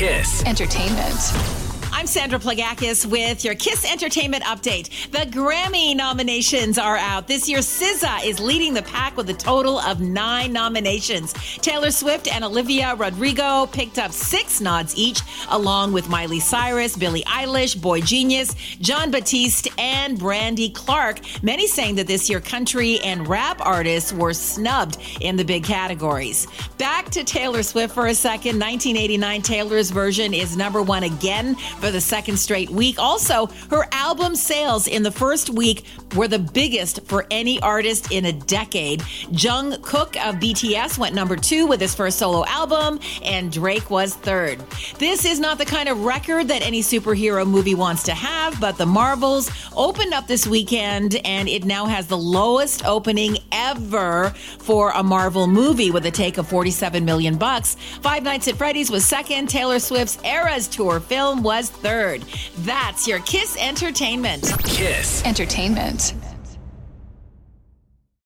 Kiss. Entertainment. I'm Sandra Plagakis with your Kiss Entertainment Update. The Grammy nominations are out. This year, SZA is leading the pack with a total of nine nominations. Taylor Swift and Olivia Rodrigo picked up six nods each, along with Miley Cyrus, Billie Eilish, Boy Genius, Jon Batiste, and Brandy Clark. Many saying that this year, country and rap artists were snubbed in the big categories. Back to Taylor Swift for a second. 1989 Taylor's version is number one again for the second straight week. Also, her album sales in the first week were the biggest for any artist in a decade. Jung Jungkook of BTS went number two with his first solo album, and Drake was third. This is not the kind of record that any superhero movie wants to have, but the Marvels opened up this weekend, and it now has the lowest opening ever for a Marvel movie with a take of 47 million bucks. Five Nights at Freddy's was second. Taylor Swift's Eras Tour film was third. That's your Kiss Entertainment. Kiss. Entertainment.